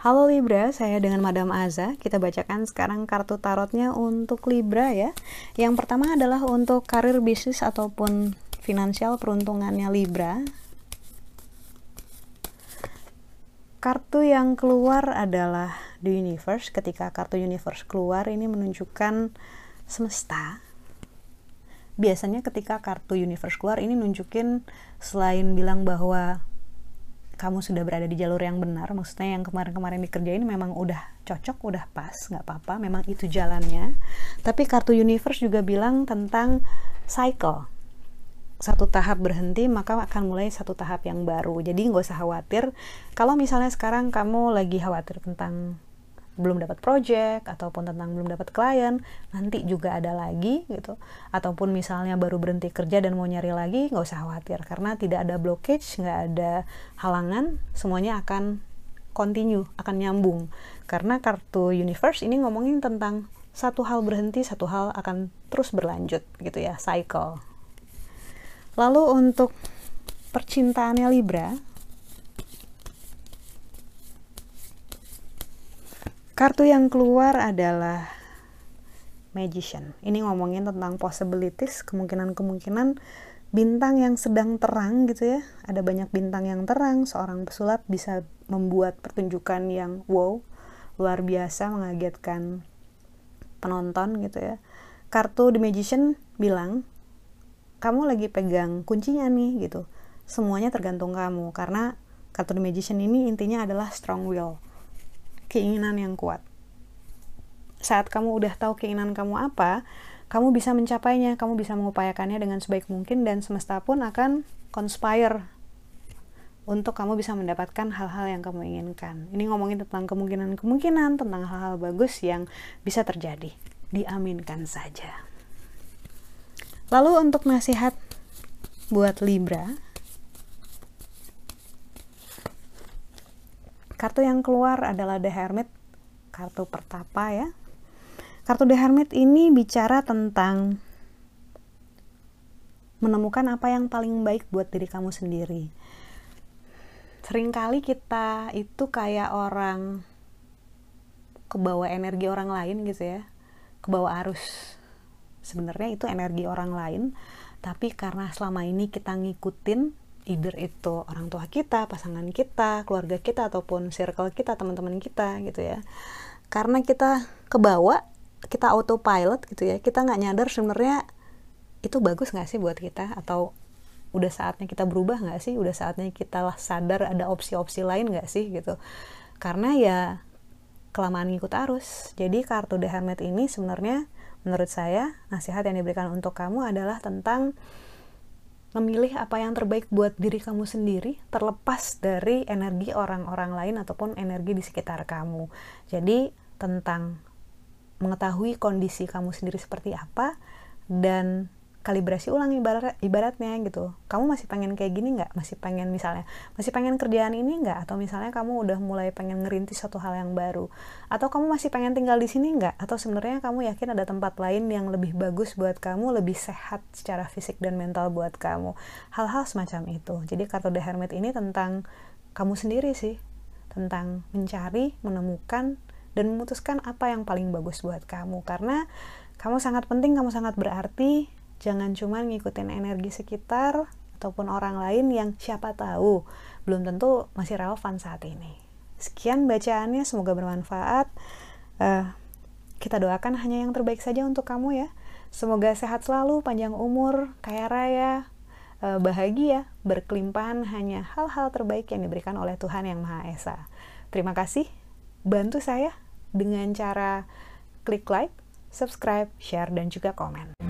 Halo Libra, saya dengan Madam Aza. Kita bacakan sekarang kartu tarotnya untuk Libra ya. Yang pertama adalah untuk karir bisnis ataupun finansial peruntungannya Libra. Kartu yang keluar adalah The Universe. Ketika kartu Universe keluar, ini menunjukkan semesta. Biasanya ketika kartu Universe keluar, ini nunjukin selain bilang bahwa kamu sudah berada di jalur yang benar maksudnya yang kemarin-kemarin dikerjain memang udah cocok udah pas nggak apa-apa memang itu jalannya. Tapi kartu universe juga bilang tentang cycle. Satu tahap berhenti maka akan mulai satu tahap yang baru. Jadi nggak usah khawatir. Kalau misalnya sekarang kamu lagi khawatir tentang belum dapat project ataupun tentang belum dapat klien nanti juga ada lagi gitu. Ataupun misalnya baru berhenti kerja dan mau nyari lagi nggak usah khawatir. Karena tidak ada blockage nggak ada halangan semuanya akan continue akan nyambung. Karena kartu universe ini ngomongin tentang satu hal berhenti satu hal akan terus berlanjut gitu ya cycle. Lalu untuk percintaannya Libra Kartu yang keluar adalah Magician. Ini ngomongin tentang possibilities, kemungkinan-kemungkinan bintang yang sedang terang gitu ya. Ada banyak bintang yang terang, seorang pesulap bisa membuat pertunjukan yang wow, luar biasa, mengagetkan penonton gitu ya. Kartu The Magician bilang, kamu lagi pegang kuncinya nih gitu. Semuanya tergantung kamu karena kartu The Magician ini intinya adalah strong will keinginan yang kuat. Saat kamu udah tahu keinginan kamu apa, kamu bisa mencapainya, kamu bisa mengupayakannya dengan sebaik mungkin dan semesta pun akan conspire untuk kamu bisa mendapatkan hal-hal yang kamu inginkan. Ini ngomongin tentang kemungkinan-kemungkinan, tentang hal-hal bagus yang bisa terjadi. Diaminkan saja. Lalu untuk nasihat buat Libra, Kartu yang keluar adalah The Hermit, kartu pertapa ya. Kartu The Hermit ini bicara tentang menemukan apa yang paling baik buat diri kamu sendiri. Seringkali kita itu kayak orang kebawa energi orang lain gitu ya, kebawa arus. Sebenarnya itu energi orang lain, tapi karena selama ini kita ngikutin either itu orang tua kita, pasangan kita, keluarga kita ataupun circle kita, teman-teman kita gitu ya. Karena kita kebawa, kita autopilot gitu ya, kita nggak nyadar sebenarnya itu bagus nggak sih buat kita atau udah saatnya kita berubah nggak sih, udah saatnya kita lah sadar ada opsi-opsi lain nggak sih gitu. Karena ya kelamaan ngikut arus. Jadi kartu The Hermit ini sebenarnya menurut saya nasihat yang diberikan untuk kamu adalah tentang memilih apa yang terbaik buat diri kamu sendiri terlepas dari energi orang-orang lain ataupun energi di sekitar kamu. Jadi tentang mengetahui kondisi kamu sendiri seperti apa dan kalibrasi ulang ibarat ibaratnya gitu. Kamu masih pengen kayak gini nggak? Masih pengen misalnya masih pengen kerjaan ini nggak? Atau misalnya kamu udah mulai pengen ngerintis satu hal yang baru. Atau kamu masih pengen tinggal di sini nggak? Atau sebenarnya kamu yakin ada tempat lain yang lebih bagus buat kamu lebih sehat secara fisik dan mental buat kamu? Hal-hal semacam itu. Jadi kartu The Hermit ini tentang kamu sendiri sih. Tentang mencari menemukan dan memutuskan apa yang paling bagus buat kamu. Karena kamu sangat penting, kamu sangat berarti, jangan cuma ngikutin energi sekitar ataupun orang lain yang siapa tahu belum tentu masih relevan saat ini. Sekian bacaannya, semoga bermanfaat. Uh, kita doakan hanya yang terbaik saja untuk kamu ya. Semoga sehat selalu, panjang umur, kaya raya, uh, bahagia, berkelimpahan hanya hal-hal terbaik yang diberikan oleh Tuhan Yang Maha Esa. Terima kasih, bantu saya dengan cara klik like, subscribe, share, dan juga komen.